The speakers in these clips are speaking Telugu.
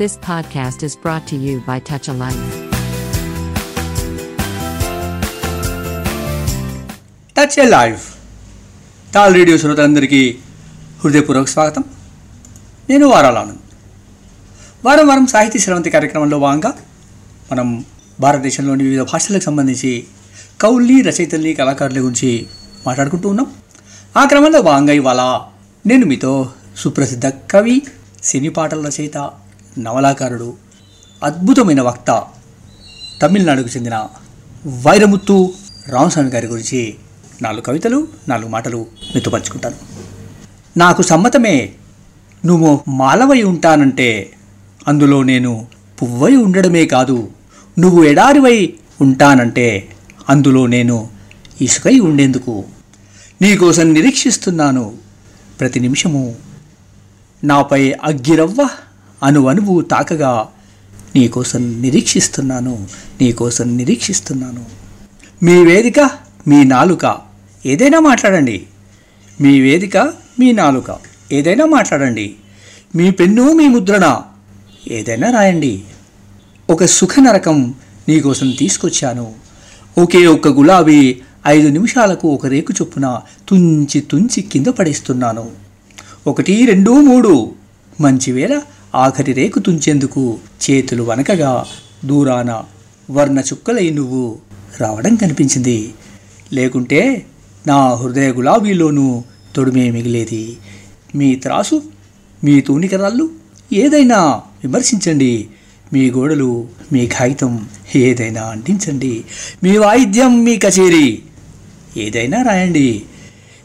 This podcast is brought to you by Touch a Life. Touch a life TAL radio శ్రోతలందరికీ హృదయపూర్వక స్వాగతం. నేను వారాలానంద్. వారం వారం సాహితీ శ్రవంతి కార్యక్రమంలో భాగంగా మనం భారతదేశంలోని వివిధ భాషలకు సంబంధించి కౌల్ని రచయితల్ని కళాకారుల గురించి మాట్లాడుకుంటూ ఉన్నాం. ఆ క్రమంలో భాగంగా ఇవాళ నేను మీతో సుప్రసిద్ధ కవి సినీ పాటల రచయిత నవలాకారుడు అద్భుతమైన వక్త తమిళనాడుకు చెందిన వైరముత్తు రామస్వామి గారి గురించి నాలుగు కవితలు నాలుగు మాటలు మీతో పంచుకుంటాను. నాకు సమ్మతమే నువ్వు మాలవై ఉంటానంటే అందులో నేను పువ్వై ఉండడమే కాదు నువ్వు ఎడారివై ఉంటానంటే అందులో నేను ఇసుకై ఉండేందుకు నీకోసం నిరీక్షిస్తున్నాను. ప్రతి నిమిషము నాపై అగ్గిరవ్వ అనువనువు తాకగా నీకోసం నిరీక్షిస్తున్నాను నీకోసం నిరీక్షిస్తున్నాను. మీ వేదిక మీ నాలుక. ఏదైనా మాట్లాడండి. మీ వేదిక మీ నాలుక. ఏదైనా మాట్లాడండి. మీ పెన్ను మీ ముద్రణ. ఏదైనా రాయండి. ఒక సుఖ నరకం నీకోసం తీసుకొచ్చాను. ఒకే ఒక్క గులాబీ ఐదు నిమిషాలకు ఒక రేకు చొప్పున తుంచి తుంచి కింద పడేస్తున్నాను. ఒకటి రెండు మూడు. మంచివేళ ఆఖరి రేకు తుంచేందుకు చేతులు వనకగా దూరాన వర్ణ చుక్కలై నువ్వు రావడం కనిపించింది. లేకుంటే నా హృదయ గులాబీలోనూ తొడిమే మిగిలేది. మీ త్రాసు మీ తూనికరాళ్ళు ఏదైనా విమర్శించండి. మీ గోడలు మీ కాగితం ఏదైనా అంటించండి. మీ వాయిద్యం మీ కచేరీ ఏదైనా రాయండి.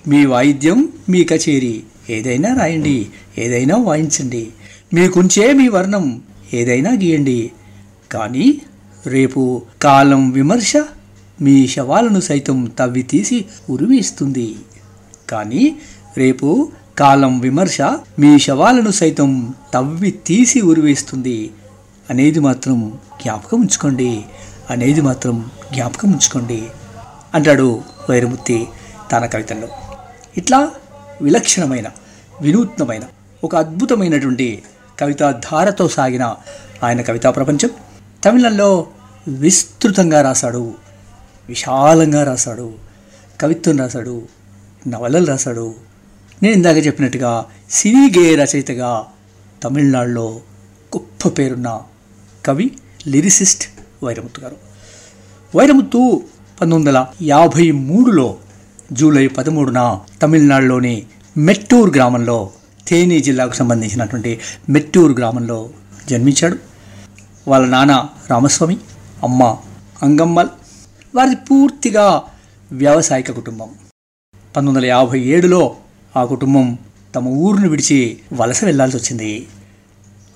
మీ వాయిద్యం మీ కచేరీ ఏదైనా రాయండి. ఏదైనా వాయించండి. మీకుంచే మీ వర్ణం? ఏదైనా గీయండి. కానీ రేపు కాలం విమర్శ మీ శవాలను సైతం తవ్వి తీసి ఉరివేస్తుంది. కానీ రేపు కాలం విమర్శ మీ శవాలను సైతం తవ్వి తీసి ఉరివేస్తుంది. అనేది మాత్రం జ్ఞాపకం ఉంచుకోండి. అనేది మాత్రం జ్ఞాపకం ఉంచుకోండి. అంటాడు వైరముత్తి తన కవితల్లో. ఇట్లా విలక్షణమైన వినూత్నమైన ఒక అద్భుతమైనటువంటి కవితా ధారతో సాగిన ఆయన కవితా ప్రపంచం. తమిళంలో విస్తృతంగా రాశాడు విశాలంగా రాశాడు కవిత్వం రాశాడు నవలలు రాశాడు. నేను ఇందాక చెప్పినట్టుగా సినీ గేయ రచయితగా తమిళనాడులో గొప్ప పేరున్న కవి లిరిసిస్ట్ వైరముత్తు గారు. వైరముత్తు పంతొమ్మిది వందల యాభై మూడులో జూలై పదమూడున తమిళనాడులోని మెట్టూర్ గ్రామంలో తేని జిల్లాకు సంబంధించినటువంటి మెట్టూరు గ్రామంలో జన్మించాడు. వాళ్ళ నాన్న రామస్వామి అమ్మ అంగమ్మల్. వారిది పూర్తిగా వ్యావసాయిక కుటుంబం. పంతొమ్మిది వందల యాభై ఏడులో ఆ కుటుంబం తమ ఊరును విడిచి వలస వెళ్ళాల్సి వచ్చింది.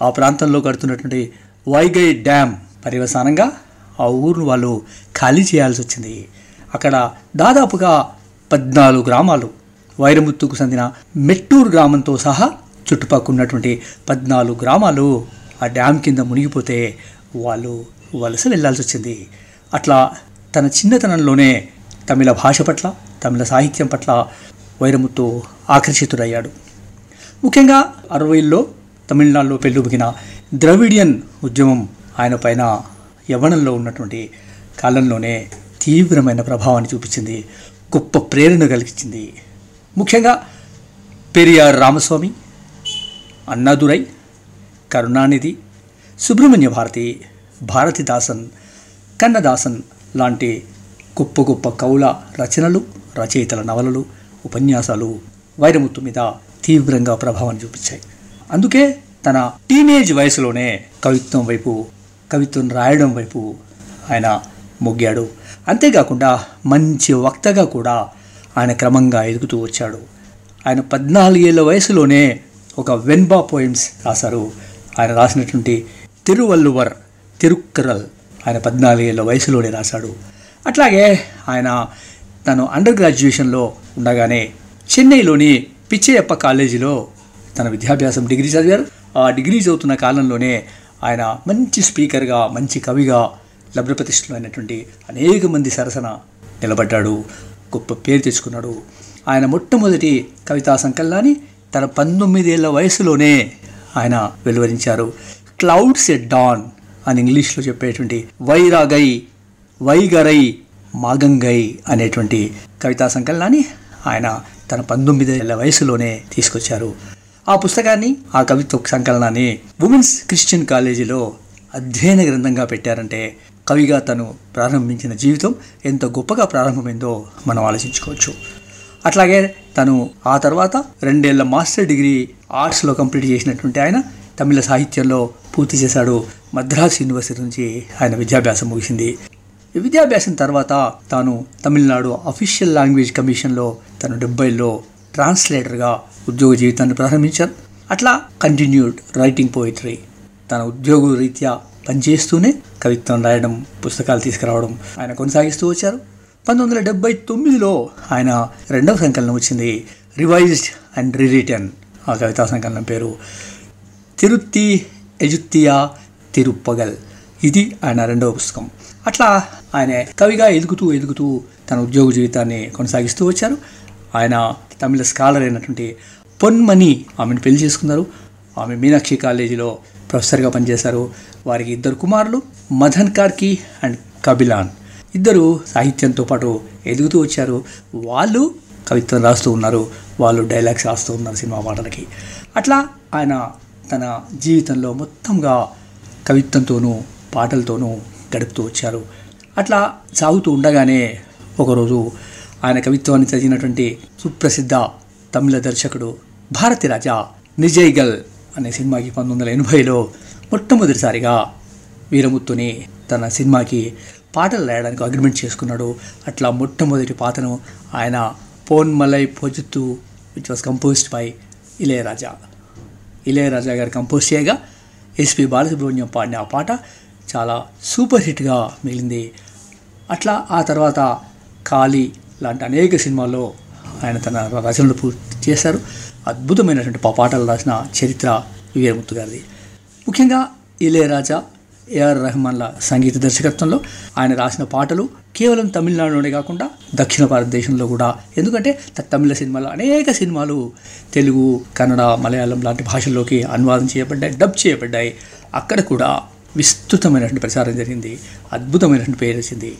ఆ ప్రాంతంలో కడుతున్నటువంటి వైగై డ్యామ్ పర్యవసానంగా ఆ ఊరును వాళ్ళు ఖాళీ చేయాల్సి వచ్చింది. అక్కడ దాదాపుగా పద్నాలుగు గ్రామాలు వైరముత్తుకు చెందిన మెట్టూరు గ్రామంతో సహా చుట్టుపక్కల ఉన్నటువంటి పద్నాలుగు గ్రామాలు ఆ డ్యామ్ కింద మునిగిపోతే వాళ్ళు వలస వెళ్ళాల్సి వచ్చింది. అట్లా తన చిన్నతనంలోనే తమిళ భాష పట్ల తమిళ సాహిత్యం పట్ల వైరముత్తు ఆకర్షితుడయ్యాడు. ముఖ్యంగా అరవైల్లో తమిళనాడులో పెళ్ళుబిగిన ద్రవిడియన్ ఉద్యమం ఆయన పైన యవ్వనంలో ఉన్నటువంటి కాలంలోనే తీవ్రమైన ప్రభావాన్ని చూపించింది గొప్ప ప్రేరణ కలిగించింది. ముఖ్యంగా పెరియార్ రామస్వామి అన్నాదురై కరుణానిధి సుబ్రహ్మణ్య భారతి భారతిదాసన్ కన్నదాసన్ లాంటి గొప్ప గొప్ప కవుల రచనలు రచయితల నవలలు ఉపన్యాసాలు వైరముత్తు మీద తీవ్రంగా ప్రభావం చూపించాయి. అందుకే తన టీనేజ్ వయసులోనే కవిత్వం వైపు కవిత్వం రాయడం వైపు ఆయన మొగ్గాడు. అంతేకాకుండా మంచి వక్తగా కూడా ఆయన క్రమంగా ఎదుగుతూ వచ్చాడు. ఆయన పద్నాలుగేళ్ళ వయసులోనే ఒక వెన్బా పోయిమ్స్ రాశారు. ఆయన రాసినటువంటి తిరువల్లువర్ తిరుక్కరల్ ఆయన పద్నాలుగేళ్ళ వయసులోనే రాశాడు. అట్లాగే ఆయన తను అండర్ గ్రాడ్యుయేషన్లో ఉండగానే చెన్నైలోని పిచ్చయ్యప్ప కాలేజీలో తన విద్యాభ్యాసం డిగ్రీ చదివారు. ఆ డిగ్రీ చదువుతున్న కాలంలోనే ఆయన మంచి స్పీకర్గా మంచి కవిగా లభ్రప్రతిష్ఠులు అయినటువంటి అనేక మంది సరసన నిలబడ్డాడు. గొప్ప పేరు తెచ్చుకున్నాడు. ఆయన మొట్టమొదటి కవితా సంకలనాన్ని తన పంతొమ్మిదేళ్ళ వయసులోనే ఆయన వెలువరించారు. క్లౌడ్స్ ఎ డాన్ అని ఇంగ్లీష్లో చెప్పేటువంటి వైరాగై వైగరై మాగంగై అనేటువంటి కవితా సంకలనాన్ని ఆయన తన పంతొమ్మిదేళ్ళ వయసులోనే తీసుకొచ్చారు. ఆ పుస్తకాన్ని ఆ కవిత్వ సంకలనాన్ని ఉమెన్స్ క్రిస్టియన్ కాలేజీలో అధ్యయన గ్రంథంగా పెట్టారంటే కవిగా తను ప్రారంభించిన జీవితం ఎంత గొప్పగా ప్రారంభమైందో మనం ఆలోచించుకోవచ్చు. అట్లాగే తను ఆ తర్వాత రెండేళ్ళ మాస్టర్ డిగ్రీ ఆర్ట్స్లో కంప్లీట్ చేసినటువంటి ఆయన తమిళ సాహిత్యంలో పూర్తి చేశాడు. మద్రాస్ యూనివర్సిటీ నుంచి ఆయన విద్యాభ్యాసం ముగిసింది. విద్యాభ్యాసం తర్వాత తాను తమిళనాడు అఫీషియల్ లాంగ్వేజ్ కమిషన్లో తను డెబ్బైలో ట్రాన్స్లేటర్గా ఉద్యోగ జీవితాన్ని ప్రారంభించారు. అట్లా కంటిన్యూడ్ రైటింగ్ పోయిటరీ తన ఉద్యోగ రీత్యా పనిచేస్తూనే కవిత్వం రాయడం పుస్తకాలు తీసుకురావడం ఆయన కొనసాగిస్తూ వచ్చారు. పంతొమ్మిది వందల డెబ్బై తొమ్మిదిలో ఆయన రెండవ సంకలనం వచ్చింది. రివైజ్డ్ అండ్ రిరిటర్న్ ఆ కవితా సంకలనం పేరు. తిరుత్తి ఎజుత్తియా తిరుప్పగల్. ఇది ఆయన రెండవ పుస్తకం. అట్లా ఆయన కవిగా ఎదుగుతూ ఎదుగుతూ తన ఉద్యోగ జీవితాన్ని కొనసాగిస్తూ వచ్చారు. ఆయన తమిళ స్కాలర్ అయినటువంటి పొన్మణి ఆమెను పెళ్ళి చేసుకున్నారు. ఆమె మీనాక్షి కాలేజీలో ప్రొఫెసర్గా పనిచేశారు. వారికి ఇద్దరు కుమారులు మదన్ కార్కి అండ్ కబిలాన్. ఇద్దరు సాహిత్యంతో పాటు ఎదుగుతూ వచ్చారు. వాళ్ళు కవిత్వం రాస్తూ ఉన్నారు. వాళ్ళు డైలాగ్స్ రాస్తూ ఉన్నారు సినిమా పాటలకి. అట్లా ఆయన తన జీవితంలో మొత్తంగా కవిత్వంతోనూ పాటలతోనూ గడుపుతూ వచ్చారు. అట్లా సాగుతూ ఉండగానే ఒకరోజు ఆయన కవిత్వాన్ని చదివినటువంటి సుప్రసిద్ధ తమిళ దర్శకుడు భారతి రాజా నిజైగల్ అనే సినిమాకి పంతొమ్మిది వందల ఎనభైలో మొట్టమొదటిసారిగా వీరముత్తుని తన సినిమాకి పాటలు రాయడానికి అగ్రిమెంట్ చేసుకున్నాడు. అట్లా మొట్టమొదటి పాటను ఆయన Pon Maalai Pozhudhu which was composed by Ilaiyaraaja. Ilaiyaraaja garu compose చేయగా ఎస్పి బాలసుబ్రహ్మణ్యం పాడిన ఆ పాట చాలా సూపర్ హిట్గా మిగిలింది. అట్లా ఆ తర్వాత కాళీ లాంటి అనేక సినిమాల్లో ఆయన తన రచనలు పూర్తి చేశారు. అద్భుతమైనటువంటి పాటలు రాసిన చరిత్ర వీరముత్తు గారిది. ముఖ్యంగా ఇళయరాజా ఏఆర్ రెహమాన్ల సంగీత దర్శకత్వంలో ఆయన రాసిన పాటలు కేవలం తమిళనాడులోనే కాకుండా దక్షిణ భారతదేశంలో కూడా. ఎందుకంటే తమిళ సినిమాలు అనేక సినిమాలు తెలుగు కన్నడ మలయాళం లాంటి భాషల్లోకి అనువాదం చేయబడ్డాయి డబ్ చేయబడ్డాయి. అక్కడ కూడా విస్తృతమైనటువంటి ప్రచారం జరిగింది అద్భుతమైనటువంటి పేరు వచ్చింది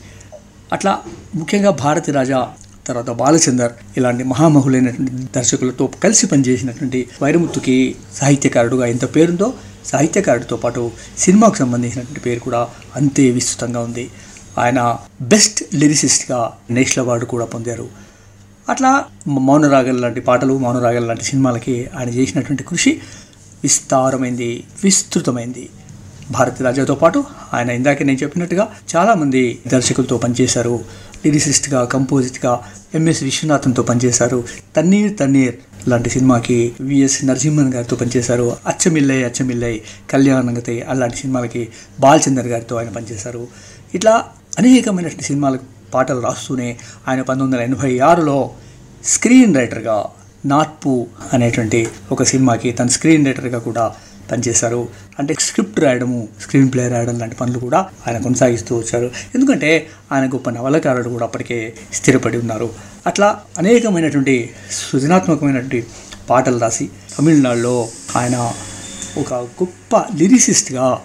అట్లా ముఖ్యంగా భారతి రాజా తర్వాత బాలచందర్ ఇలాంటి మహామహులైనటువంటి దర్శకులతో కలిసి పనిచేసినటువంటి వైరముత్తుకి సాహిత్యకారుడుగా ఎంత పేరుందో సాహిత్యకారుడితో పాటు సినిమాకు సంబంధించినటువంటి పేరు కూడా అంతే విస్తృతంగా ఉంది. ఆయన బెస్ట్ లిరిసిస్ట్గా నేషనల్ అవార్డు కూడా పొందారు. అట్లా మౌనరాగల్ లాంటి పాటలు మౌనరాగల్ లాంటి సినిమాలకి ఆయన చేసినటువంటి కృషి విస్తారమైంది విస్తృతమైంది. భారతి రాజాతో పాటు ఆయన ఇందాక నేను చెప్పినట్టుగా చాలామంది దర్శకులతో పనిచేశారు. లిరిసిస్ట్గా కంపోజిట్గా ఎంఎస్ విశ్వనాథన్తో పనిచేశారు. తన్నీర్ తన్నీర్ లాంటి సినిమాకి విఎస్ నరసింహన్ గారితో పనిచేశారు. అచ్చమిల్లై అచ్చమిల్లై కళ్యాణంగతై అలాంటి సినిమాలకి బాలచందర్ గారితో ఆయన పనిచేశారు. ఇట్లా అనేకమైనటువంటి సినిమాలకు పాటలు రాస్తూనే ఆయన పంతొమ్మిది వందల ఎనభై ఆరులో స్క్రీన్ రైటర్గా నాట్పు అనేటువంటి ఒక సినిమాకి తన స్క్రీన్ రైటర్గా కూడా పనిచేశారు. అంటే స్క్రిప్ట్ రాయడము స్క్రీన్ ప్లే రాయడం లాంటి పనులు కూడా ఆయన కొనసాగిస్తూ వచ్చారు. ఎందుకంటే ఆయన గొప్ప నవలకారుడు కూడా అప్పటికే స్థిరపడి ఉన్నారు. అట్లా అనేకమైనటువంటి సృజనాత్మకమైనటువంటి పాటలు రాసి తమిళనాడులో ఆయన ఒక గొప్ప లిరిసిస్ట్గా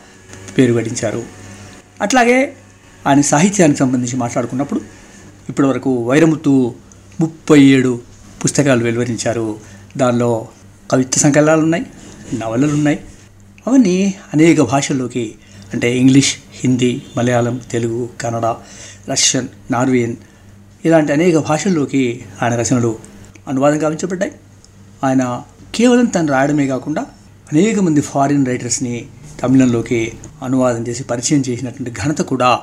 పేరు గడించారు. అట్లాగే ఆయన సాహిత్యానికి సంబంధించి మాట్లాడుకున్నప్పుడు ఇప్పటివరకు వైరముత్తు ముప్పై ఏడు పుస్తకాలు వెలువరించారు. దానిలో కవిత్వ సంకలనాలు ఉన్నాయి నవలలు ఉన్నాయి అవన్నీ అనేక భాషల్లోకి అంటే English Hindi Malayalam Telugu Kannada Russian Norwegian ఇలాంటి అనేక భాషల్లోకి ఆయన రచనలు అనువాదం గావించబడ్డాయి. ఆయన కేవలం తను రాయడమే కాకుండా అనేక మంది ఫారిన్ రైటర్స్ని తమిళంలోకి అనువాదం చేసి పరిచయం చేసినటువంటి ఘనత కూడా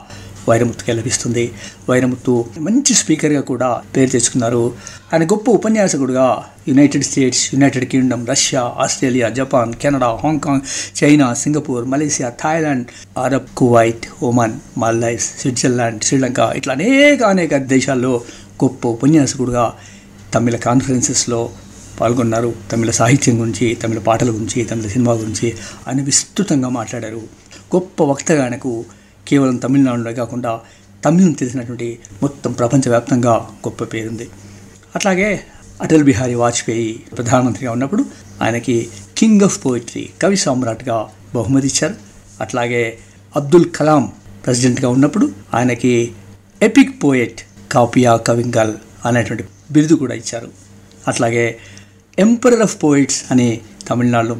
వైరముత్తుకే లభిస్తుంది వైరముత్తు మంచి స్పీకర్గా కూడా పేరు తెచ్చుకున్నారు. ఆయన గొప్ప ఉపన్యాసకుడుగా United States United Kingdom Russia Australia Japan Canada Hong Kong China Singapore Malaysia Thailand Arab Kuwait Oman Maldives Switzerland Sri Lanka ఇట్లా అనేక అనేక దేశాల్లో గొప్ప ఉపన్యాసకుడుగా తమిళ కాన్ఫరెన్సెస్లో పాల్గొన్నారు. తమిళ సాహిత్యం గురించి తమిళ పాటల గురించి తమిళ సినిమా గురించి ఆయన విస్తృతంగా మాట్లాడారు. గొప్ప వక్తగా ఆయనకు కేవలం తమిళనాడులో కాకుండా తమిళం తెలిసినటువంటి మొత్తం ప్రపంచవ్యాప్తంగా గొప్ప పేరుంది. అట్లాగే అటల్ బిహారీ వాజ్పేయి ప్రధానమంత్రిగా ఉన్నప్పుడు ఆయనకి కింగ్ ఆఫ్ పోయిట్రీ కవి సామ్రాట్గా బహుమతి ఇచ్చారు. అట్లాగే అబ్దుల్ కలాం ప్రెసిడెంట్గా ఉన్నప్పుడు ఆయనకి ఎపిక్ పోయెట్ కాపియా కవింగల్ అనేటువంటి బిరుదు కూడా ఇచ్చారు. అట్లాగే ఎంపరర్ ఆఫ్ పోయిట్స్ అని తమిళనాడులో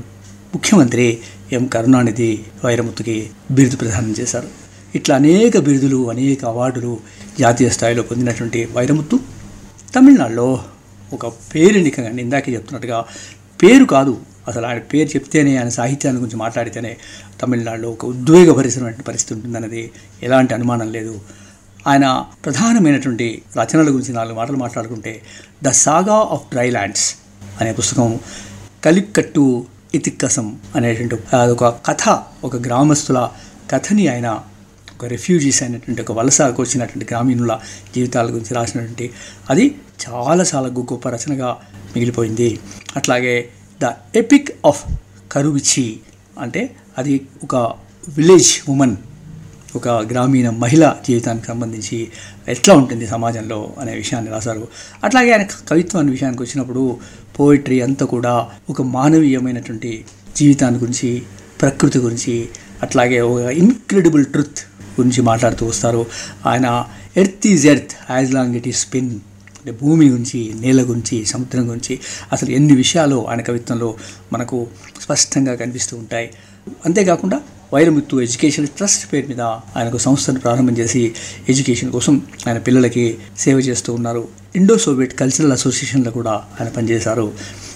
ముఖ్యమంత్రి ఎం కరుణానిధి వైరముత్తుకి బిరుదు ప్రదానం చేశారు. ఇట్లా అనేక బిరుదులు అనేక అవార్డులు జాతీయ స్థాయిలో పొందినటువంటి వైరముత్తు తమిళనాడులో ఒక పేరెనికగా ఇందాకే చెప్తున్నట్టుగా పేరు కాదు అసలు ఆయన పేరు చెప్తేనే ఆయన సాహిత్యాన్ని గురించి మాట్లాడితేనే తమిళనాడులో ఒక ఉద్వేగభరితమైనటువంటి పరిస్థితి ఉంటుందన్నది ఎలాంటి అనుమానం లేదు. ఆయన ప్రధానమైనటువంటి రచనల గురించి నాలుగు మాటలు మాట్లాడుకుంటే the saga of dry lands అనే పుస్తకం కలిక్కట్టు ఇతిక్కసం అనేటువంటి అదొక కథ ఒక గ్రామస్తుల కథని ఆయన ఒక రెఫ్యూజీస్ అయినటువంటి ఒక వలసకు వచ్చినటువంటి గ్రామీణుల జీవితాల గురించి రాసినటువంటి అది చాలా చాలా గొప్ప రచనగా మిగిలిపోయింది. అట్లాగే ద ఎపిక్ ఆఫ్ కరువిచి అంటే అది ఒక విలేజ్ ఉమెన్ ఒక గ్రామీణ మహిళ జీవితానికి సంబంధించి ఎట్లా ఉంటుంది సమాజంలో అనే విషయాన్ని రాశారు. అట్లాగే ఆయన కవిత్వాన్ని విషయానికి వచ్చినప్పుడు పోయిటరీ అంతా కూడా ఒక మానవీయమైనటువంటి జీవితాన్ని గురించి ప్రకృతి గురించి అట్లాగే ఒక ఇన్క్రెడిబుల్ ట్రుత్ గురించి మాట్లాడుతూ వస్తారు. ఆయన earth is earth as long it is spin. అంటే భూమి గురించి నేల గురించి సముద్రం గురించి అసలు ఎన్ని విషయాలు ఆయన కవిత్వంలో మనకు స్పష్టంగా కనిపిస్తూ ఉంటాయి. అంతేకాకుండా వైరముత్తు ఎడ్యుకేషన్ ట్రస్ట్ పేరు మీద ఆయన సంస్థను ప్రారంభం చేసి ఎడ్యుకేషన్ కోసం ఆయన పిల్లలకి సేవ చేస్తూ ఉన్నారు. ఇండో సోవియట్ కల్చరల్ అసోసియేషన్లో కూడా ఆయన పనిచేశారు.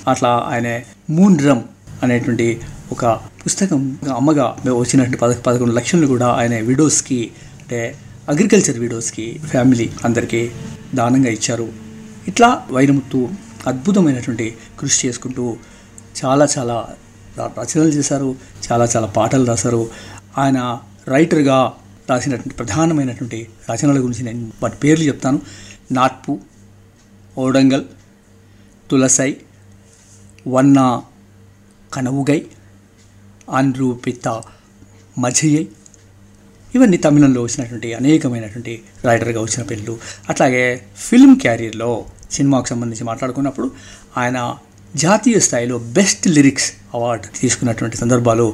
అట్లా ఆయన మూన్ డ్రమ్ అనేటువంటి ఒక పుస్తకం అమ్మగా వచ్చినటువంటి పద పదకొండు లక్షలు కూడా ఆయన విడోస్కి అంటే అగ్రికల్చర్ విడోస్కి ఫ్యామిలీ అందరికీ దానంగా ఇచ్చారు. ఇట్లా వైరముత్తు అద్భుతమైనటువంటి కృషి చేసుకుంటూ చాలా చాలా రచనలు చేశారు చాలా చాలా పాటలు రాశారు. ఆయన రైటర్గా రాసినటువంటి ప్రధానమైనటువంటి రచనల గురించి నేను వాటి పేర్లు చెప్తాను. నాట్పు ఓడంగల్ తులసై వన్నా కనవుగై అన్రూపిత మజయై ఇవన్నీ తమిళంలో వచ్చినటువంటి అనేకమైనటువంటి రైటర్గా వచ్చిన పేర్లు అట్లాగే ఫిల్మ్ క్యారియర్లో సినిమాకు సంబంధించి మాట్లాడుకున్నప్పుడు ఆయన జాతీయ స్థాయిలో బెస్ట్ లిరిక్స్ అవార్డు తీసుకున్నటువంటి సందర్భాలు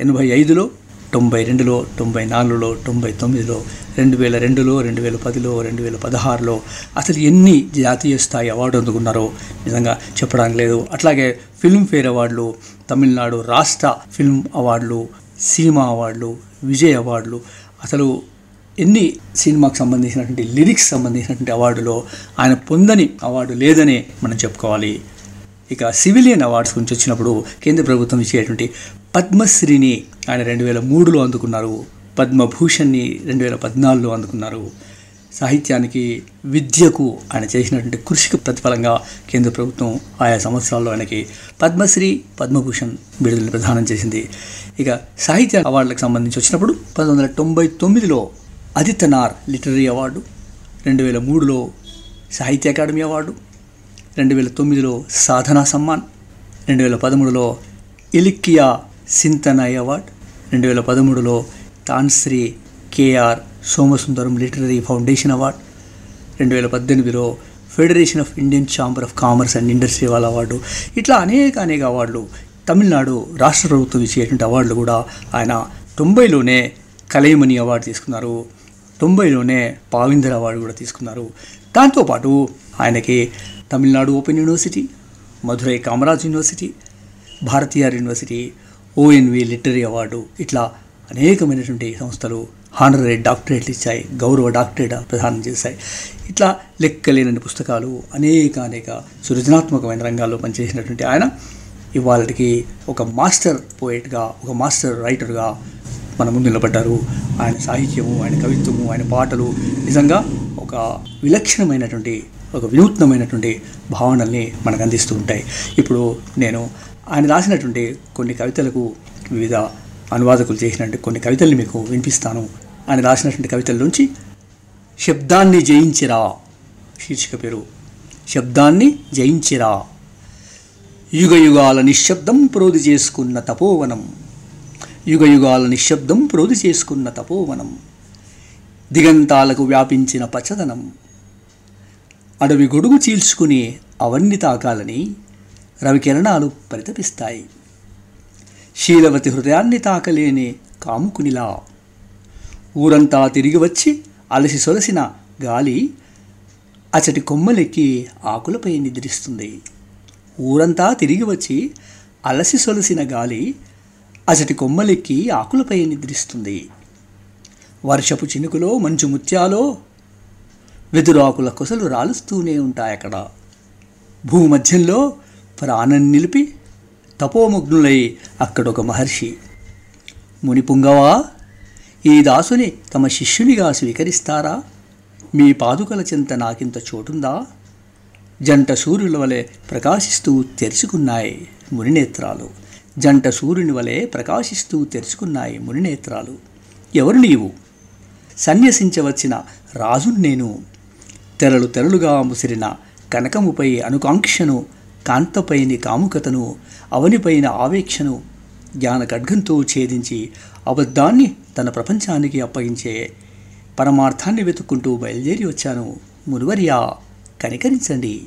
ఎనభై ఐదులో తొంభై రెండులో తొంభై నాలుగులో తొంభై తొమ్మిదిలో రెండు వేల రెండులో రెండు వేల పదిలో రెండు వేల పదహారులో అసలు ఎన్ని జాతీయ స్థాయి అవార్డు అందుకున్నారో నిజంగా చెప్పడానికి లేదు. అట్లాగే ఫిల్మ్ఫేర్ అవార్డులు తమిళనాడు రాష్ట్ర ఫిల్మ్ అవార్డులు సినిమా అవార్డులు విజయ్ అవార్డులు అసలు ఎన్ని సినిమాకు సంబంధించినటువంటి లిరిక్స్ సంబంధించినటువంటి అవార్డులో ఆయన పొందని అవార్డు లేదనే మనం చెప్పుకోవాలి. ఇక సివిలియన్ అవార్డ్స్ గురించి వచ్చినప్పుడు కేంద్ర ప్రభుత్వం ఇచ్చేటువంటి పద్మశ్రీని ఆయన రెండు వేల మూడులో అందుకున్నారు. పద్మభూషణ్ని రెండు వేల పద్నాలుగులో అందుకున్నారు. సాహిత్యానికి విద్యకు ఆయన చేసినటువంటి కృషికి ప్రతిఫలంగా కేంద్ర ప్రభుత్వం ఆయా సంవత్సరాల్లో ఆయనకి పద్మశ్రీ పద్మభూషణ్ బిడుదలను ప్రదానం చేసింది. ఇక సాహిత్య అవార్డులకు సంబంధించి వచ్చినప్పుడు పంతొమ్మిది వందల తొంభై తొమ్మిదిలో అదితనార్ లిటరీ అవార్డు రెండు వేల మూడులో సాహిత్య అకాడమీ అవార్డు రెండు వేల తొమ్మిదిలో సాధనా సమ్మాన్ రెండు వేల పదమూడులో ఇలిక్కియా సింతనాయ్ అవార్డు రెండు వేల పదమూడులో Tan Sri K R Somasundaram literary foundation award రెండు వేల పద్దెనిమిదిలో Federation of Indian Chamber of Commerce and Industry వాళ్ళ అవార్డు. ఇట్లా అనేక అనేక అవార్డులు తమిళనాడు రాష్ట్ర ప్రభుత్వం ఇచ్చేటువంటి అవార్డులు కూడా ఆయన తొంభైలోనే కలయమణి అవార్డు తీసుకున్నారు. తొంభైలోనే పావిందర్ అవార్డు కూడా తీసుకున్నారు. దాంతోపాటు ఆయనకి Tamil Nadu open university Madurai Kamaraj university Bharathiar university O N V literary award ఇట్లా అనేకమైనటువంటి సంస్థలు హానరీ డాక్టరేట్లు ఇచ్చాయి గౌరవ డాక్టరేట్ ప్రదానం చేశాయి. ఇట్లా లెక్కలేనని పుస్తకాలు అనేక అనేక సృజనాత్మకమైన రంగాల్లో పనిచేసినటువంటి ఆయన. ఇవాళకి ఒక మాస్టర్ పోయిట్గా ఒక మాస్టర్ రైటర్గా మన ముందు నిలబడ్డారు. ఆయన సాహిత్యము ఆయన కవిత్వము ఆయన పాటలు నిజంగా ఒక విలక్షణమైనటువంటి ఒక వినూత్నమైనటువంటి భావనల్ని మనకు అందిస్తూ ఉంటాయి. ఇప్పుడు నేను ఆయన రాసినటువంటి కొన్ని కవితలకు వివిధ అనువాదకులు చేసినటువంటి కొన్ని కవితల్ని మీకు వినిపిస్తాను. ఆయన రాసినటువంటి కవితల నుంచి శబ్దాన్ని జయించిరా శీర్షిక పేరు శబ్దాన్ని జయించిరా. యుగ యుగాల నిశ్శబ్దం ప్రోధి చేసుకున్న తపోవనం యుగ యుగాల నిశ్శబ్దం ప్రోధి చేసుకున్న తపోవనం దిగంతాలకు వ్యాపించిన పచ్చదనం అడవి గొడుగు చీల్చుకుని అవన్నీ తాకాలని రవికిరణాలు పరితపిస్తాయి. శీలవతి హృదయాన్ని తాకలేని కాముకునిలా. ఊరంతా తిరిగి వచ్చి అలసి సొలసిన గాలి అచటి కొమ్మలెక్కి ఆకులపై నిద్రిస్తుంది. ఊరంతా తిరిగి వచ్చి అలసి సొలసిన గాలి అచటి కొమ్మలెక్కి ఆకులపై నిద్రిస్తుంది. వర్షపు చినుకులో మంచు ముత్యాలో వెదురాకుల కొసలు రాలుస్తూనే ఉంటాయక్కడ. భూమధ్యంలో ప్రాణం నిలిపి తపోమగ్నులై అక్కడొక మహర్షి. మునిపుంగవా ఈ దాసుని తమ శిష్యునిగా స్వీకరిస్తారా? మీ పాదుకల చింత నాకింత చోటుందా? జంట సూర్యుల వలె ప్రకాశిస్తూ తెరుచుకున్నాయి మునినేత్రాలు జంట సూర్యుని వలె ప్రకాశిస్తూ తెరుచుకున్నాయి మునినేత్రాలు ఎవరు నీవు? సన్యసించవచ్చిన రాజును నేను. తెరలు తెరలుగా ముసిరిన కనకముపై అనుకాంక్షను కాంతపైని కాముకతను అవనిపైన ఆవేక్షను జ్ఞాన ఖడ్గంతో ఛేదించి అబద్ధాన్ని తన ప్రపంచానికి అప్పగించే పరమార్థాన్ని వెతుక్కుంటూ బయలుదేరి వచ్చాను. మునివర్యా కనికరించండి.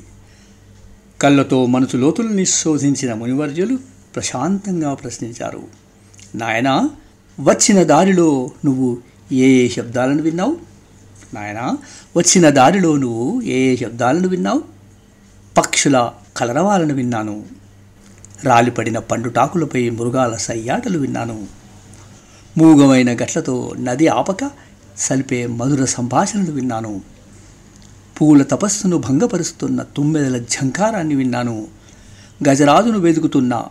కళ్ళతో మనసు లోతుల్ని శోధించిన మునివర్యులు ప్రశాంతంగా ప్రశ్నించారు. నాయనా వచ్చిన దారిలో నువ్వు ఏ ఏ శబ్దాలను విన్నావు? నాయనా వచ్చిన దారిలో నువ్వు ఏ ఏ శబ్దాలను విన్నావు? పక్షుల కలరవాలను విన్నాను. రాలిపడిన పండుటాకులపై మృగాల సయ్యాటలు విన్నాను. మూగమైన గట్లతో నది ఆపక సలిపే మధుర సంభాషణలు విన్నాను. పూల తపస్సును భంగపరుస్తున్న తుమ్మెదల ఝంకారాన్ని విన్నాను. గజరాజును వెతుకుతున్న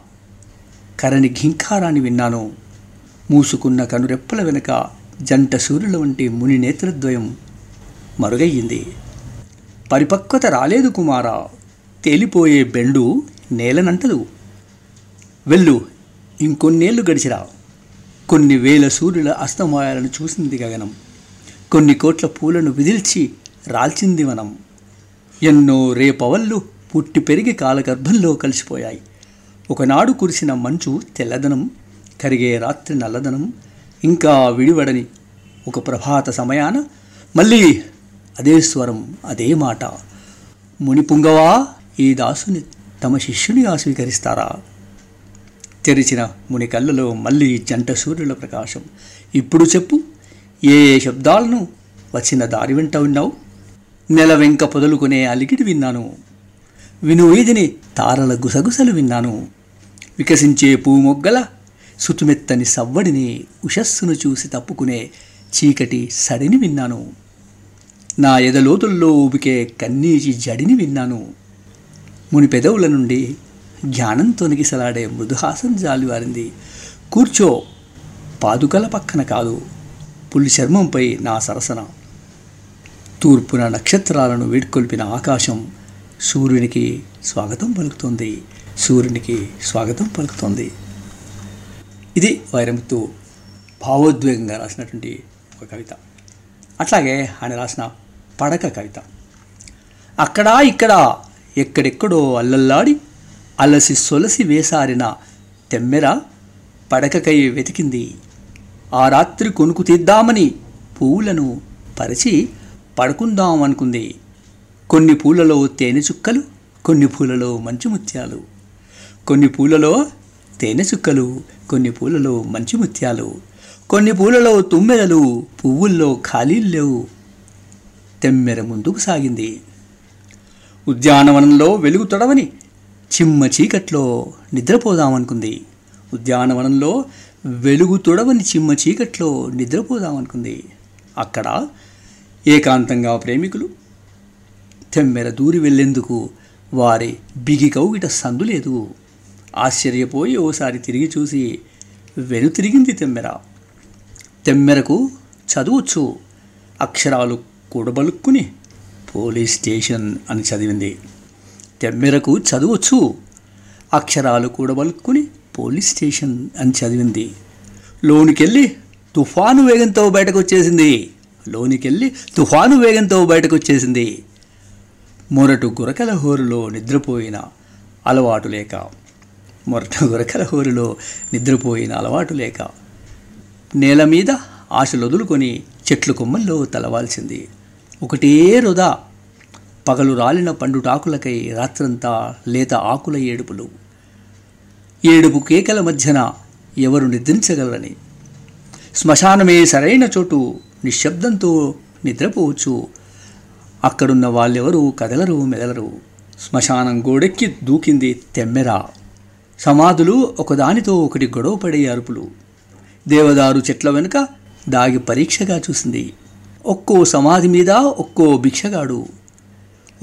కరణి ఘింకారాన్ని విన్నాను. మూసుకున్న కనురెప్పల వెనుక జంట సూర్యుల వంటి ముని నేత్రద్వయం మరుగయ్యింది. పరిపక్వత రాలేదు కుమారా! తేలిపోయే బెండు నేలనంటదు. వెళ్ళు ఇంకొన్నేళ్ళు గడిచిరా. కొన్ని వేల సూర్యుల అస్తమాయాలను చూసింది గగనం. కొన్ని కోట్ల పూలను విదిల్చి రాల్చింది వనం. ఎన్నో రేపవళ్ళు పుట్టి పెరిగి కాలగర్భంలో కలిసిపోయాయి. ఒకనాడు కురిసిన మంచు తెల్లదనం కరిగే రాత్రి నల్లదనం ఇంకా విడివడని ఒక ప్రభాత సమయాన మళ్ళీ అదే స్వరం అదే మాట. మునిపుంగవా? ఈ దాసుని తమ శిష్యునిగా స్వీకరిస్తారా తెరిచిన ముని కళ్ళలో మళ్ళీ జంట సూర్యుల ప్రకాశం. ఇప్పుడు చెప్పు ఏ ఏ శబ్దాలను వచ్చిన దారి వెంట ఉన్నావు నెల వెంక పొదలుకునే అలిగిడి విన్నాను. వినువీధిని తారల గుసగుసలు విన్నాను. వికసించే పూమొగ్గల సుతుమెత్తని సవ్వడిని ఉషస్సును చూసి తప్పుకునే చీకటి సడిని విన్నాను. నా ఎదలోతుల్లో ఊపికే కన్నీచి జడిని విన్నాను. ముని పెదవుల నుండి జ్ఞానం తొనిగిసలాడే మృదుహాసం జాలివారింది కూర్చో పాదుకల పక్కన కాదు పులి చర్మంపై నా సరసన. తూర్పున నక్షత్రాలను వీడ్కొల్పిన ఆకాశం సూర్యునికి స్వాగతం పలుకుతోంది. సూర్యునికి స్వాగతం పలుకుతోంది. ఇది వైరముత్తు భావోద్వేగంగా రాసినటువంటి ఒక కవిత. అట్లాగే ఆయన రాసిన పడక కవిత. అక్కడా ఇక్కడ ఎక్కడెక్కడో అల్లల్లాడి అలసి సొలసి వేసారిన తెమ్మెర పడకకై వెతికింది. ఆ రాత్రి కొనుకు తీద్దామని పువ్వులను పరిచి పడుకుందాం అనుకుంది కొన్ని పూలలో తేనె చుక్కలు కొన్ని పూలలో మంచు ముత్యాలు కొన్ని పూలలో తేనె చుక్కలు కొన్ని పూలలో మంచి ముత్యాలు కొన్ని పూలలో తుమ్మెదలు పువ్వుల్లో ఖాళీలు లేవు. తెమ్మెర ముందుకు సాగింది. ఉద్యానవనంలో వెలుగు తొడవని చిమ్మ చీకట్లో నిద్రపోదామనుకుంది. ఉద్యానవనంలో వెలుగు తొడవని చిమ్మ చీకట్లో నిద్రపోదామనుకుంది. అక్కడ ఏకాంతంగా ప్రేమికులు తెమ్మెర దూరి వెళ్ళేందుకు వారి బిగి కౌగిట సందు లేదు. ఆశ్చర్యపోయి ఓసారి తిరిగి చూసి వెనుతిరిగింది తెమ్మెర. తెమ్మెరకు చదువచ్చు. అక్షరాలు కూడబలుక్కుని పోలీస్ స్టేషన్ అని చదివింది. తెమ్మెరకు చదువచ్చు. అక్షరాలు కూడా వలుక్కుని పోలీస్ స్టేషన్ అని చదివింది. లోనికెళ్ళి తుఫాను వేగంతో బయటకు వచ్చేసింది లోనికెళ్ళి తుఫాను వేగంతో బయటకు వచ్చేసింది మొరటు గురకల హోరులో నిద్రపోయిన అలవాటు లేక. మొరటు గురకల హోరులో నిద్రపోయిన అలవాటు లేక. నేల మీద ఆశలు వదులుకొని చెట్లు కొమ్మల్లో తలవాల్సింది. ఒకటే వృధా. పగలు రాలిన పండుటాకులకై రాత్రంతా లేత ఆకుల ఏడుపులు. ఏడుపు కేకల మధ్యన ఎవరు నిద్రించగలరని. శ్మశానమే సరైన చోటు నిశ్శబ్దంతో నిద్రపోవచ్చు. అక్కడున్న వాళ్ళెవరూ కదలరు మెదలరు. శ్మశానం గోడెక్కి దూకింది తెమ్మెర. సమాధులు ఒకదానితో ఒకటి గొడవపడే అరుపులు. దేవదారు చెట్ల వెనుక దాగి పరీక్షగా చూసింది. ఒక్కో సమాధి మీద ఒక్కో భిక్షగాడు.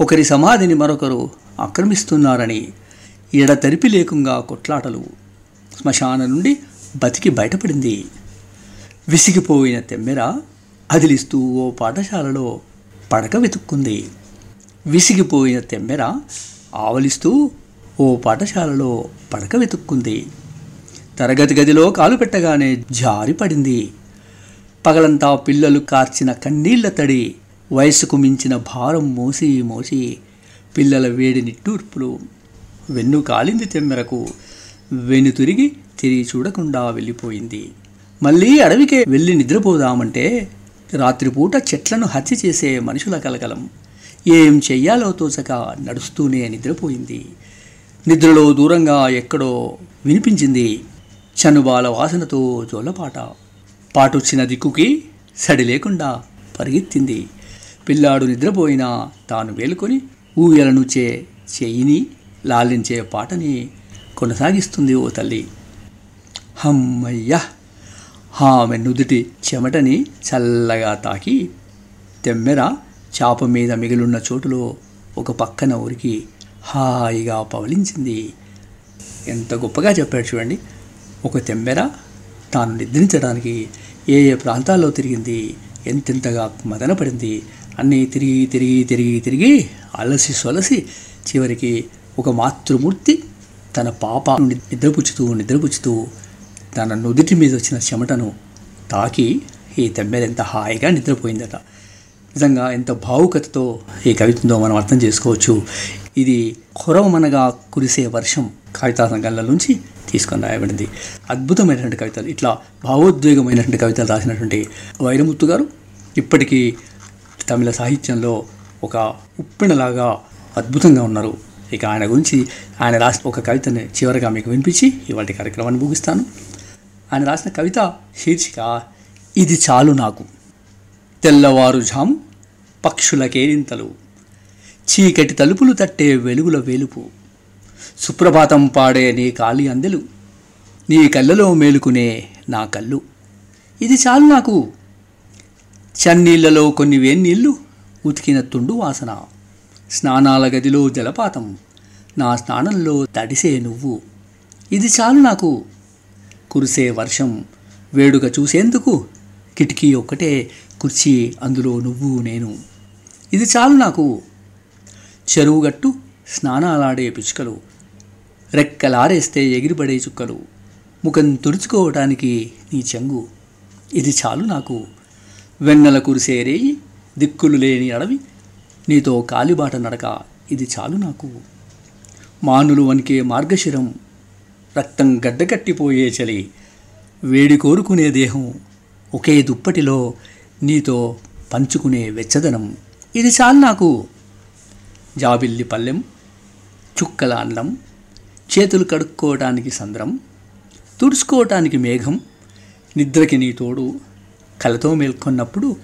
ఒకరి సమాధిని మరొకరు ఆక్రమిస్తున్నారని ఎడతెరిపి లేకుండా కొట్లాటలు. శ్మశానం నుండి బతికి బయటపడింది. విసిగిపోయిన తెమ్మెర అదిలిస్తూ ఓ పాఠశాలలో పడక వెతుక్కుంది. విసిగిపోయిన తెమ్మెర ఆవలిస్తూ ఓ పాఠశాలలో పడక వెతుక్కుంది. తరగతి గదిలో కాలు పెట్టగానే జారిపడింది. పగలంతా పిల్లలు కార్చిన కన్నీళ్ళ తడి వయసుకు మించిన భారం మోసి మోసి పిల్లల వేడి నిట్టూర్పులు వెన్ను కాలింది తెమ్మెరకు వెను తిరిగి తిరిగి చూడకుండా వెళ్ళిపోయింది. మళ్ళీ అడవికే వెళ్ళి నిద్రపోదామంటే రాత్రిపూట చెట్లను హత్య చేసే మనుషుల కలకలం. ఏం చెయ్యాలో తోచక నడుస్తూనే నిద్రపోయింది. నిద్రలో దూరంగా ఎక్కడో వినిపించింది. చనుబాల వాసనతో జోలపాట. పాటొచ్చిన దిక్కుకి సడి లేకుండా పరిగెత్తింది. పిల్లాడు నిద్రపోయినా తాను వేలుకొని ఊయలనుచే చేయిని లాలించే పాటని కొనసాగిస్తుంది ఓ తల్లి. హమ్మయ్య! ఆమె నుదుటి చెమటని చల్లగా తాకి తెమ్మెర చాప మీద మిగిలిన చోటులో ఒక పక్కన ఉరికి హాయిగా పవలించింది. ఎంత గొప్పగా చెప్పాడు చూడండి. ఒక తెమ్మెర తాను నిద్రించడానికి ఏ ఏ ప్రాంతాల్లో తిరిగింది ఎంతెంతగా మదనపడింది అన్నీ తిరిగి తిరిగి తిరిగి తిరిగి అలసి సొలసి చివరికి ఒక మాతృమూర్తి తన పాప నిద్రపుచ్చుతూ నిద్రపుచ్చుతూ తన నుదుటి మీద వచ్చిన చెమటను తాకి ఈ తెమ్మెర ఎంత హాయిగా నిద్రపోయిందట. నిజంగా ఎంత భావుకతతో ఈ కవితందో మనం అర్థం చేసుకోవచ్చు. ఇది కురవమనగా కురిసే వర్షం కవితా సంఘాల నుంచి తీసుకొని రాయబడింది. అద్భుతమైనటువంటి కవితలు. ఇట్లా భావోద్వేగమైనటువంటి కవితలు రాసినటువంటి వైరముత్తు గారు ఇప్పటికీ తమిళ సాహిత్యంలో ఒక ఉప్పెనలాగా అద్భుతంగా ఉన్నారు. ఇక ఆయన గురించి ఆయన రాసిన ఒక కవితని చివరిగా మీకు వినిపించి ఇవాటి కార్యక్రమాన్ని ముగిస్తాను. ఆయన రాసిన కవిత శీర్షిక ఇది చాలు నాకు. తెల్లవారుజాము పక్షుల కేరింతలు. చీకటి తలుపులు తట్టే వెలుగుల వెలుపు. సుప్రభాతం పాడే నీ కాలి అందెలు. నీ కళ్ళలో మేలుకునే నా కళ్ళు. ఇది చాలు నాకు. చన్నీళ్ళలో కొన్ని వేన్నీళ్ళు ఉతికిన తుండు వాసన. స్నానాల గదిలో జలపాతం. నా స్నానంలో తడిసే నువ్వు. ఇది చాలు నాకు. కురిసే వర్షం వేడుక చూసేందుకు కిటికీ ఒక్కటే కుర్చీ అందులో నువ్వు నేను. ఇది చాలు నాకు. చెరువుగట్టు స్నానాలాడే పిచ్చుకలు. రెక్కలారేస్తే ఎగిరిపడే చుక్కలు. ముఖం తుడుచుకోవటానికి నీ చెంగు. ఇది చాలు నాకు. వెన్నెల కురిసేరేయి దిక్కులు లేని అడవి. నీతో కాలిబాట నడక ఇది చాలు నాకు. మానులు వణికే మార్గశిరం రక్తం గడ్డకట్టిపోయే చలి. వేడి కోరుకునే దేహం ఒకే దుప్పటిలో నీతో పంచుకునే వెచ్చదనం. ఇది చాలు నాకు. జాబిల్లి పల్లెం చుక్కల అన్నం చేతులు కడుక్కోవటానికి సంద్రం తుడుచుకోవటానికి మేఘం నిద్రకి నీ తోడు కలతో మేల్కొన్నప్పుడు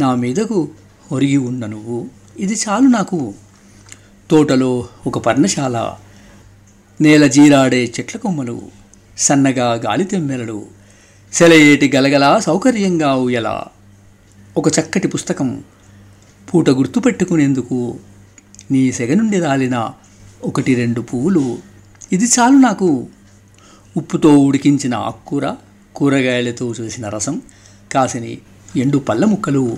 నా మీదకు ఒరిగి ఉన్న నువ్వు. ఇది చాలు నాకు. తోటలో ఒక పర్ణశాల నేల జీరాడే చెట్ల కొమ్మలు సన్నగా గాలి తెమ్మెలలు సెలయేటి గలగల సౌకర్యంగా ఎలా ఒక చక్కటి పుస్తకం పూట గుర్తుపెట్టుకునేందుకు నీ సెగ నుండి రాలిన ఒకటి రెండు పువ్వులు ఇది చాలు నాకు. ఉప్పుతో ఉడికించిన ఆకుకూర కూరగాయలతో చూసిన రసం కాసిని ఎండు పళ్ళ ముక్కలు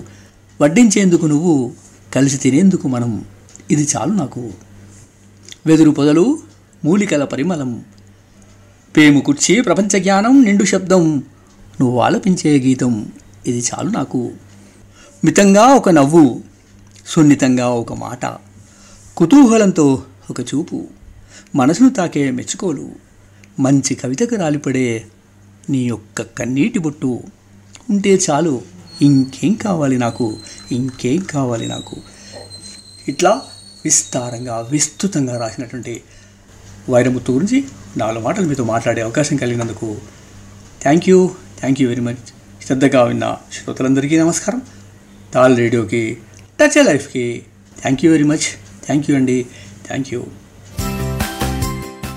వడ్డించేందుకు నువ్వు కలిసి తినేందుకు మనం. ఇది చాలు నాకు. వెదురు పొదలు మూలికల పరిమళం పేము కుర్చీ ప్రపంచ జ్ఞానం నిండు శబ్దం నువ్వు ఆలపించే గీతం. ఇది చాలు నాకు. మితంగా ఒక నవ్వు సున్నితంగా ఒక మాట కుతూహలంతో ఒక చూపు. మనసును తాకే మెచ్చుకోలు. మంచి కవితకు రాలిపడే నీ యొక్క కన్నీటి బొట్టు ఉంటే చాలు ఇంకేం కావాలి నాకు ఇంకేం కావాలి నాకు. ఇట్లా విస్తారంగా విస్తృతంగా రాసినటువంటి వైరముత్తు గురించి నాలుగు మాటలు మీతో మాట్లాడే అవకాశం కలిగినందుకు thank you thank you very much శ్రద్ధగా విన్న శ్రోతలందరికీ నమస్కారం. తాల్ రేడియోకి టచ్ లైఫ్కి thank you very much thank you అండి. Thank you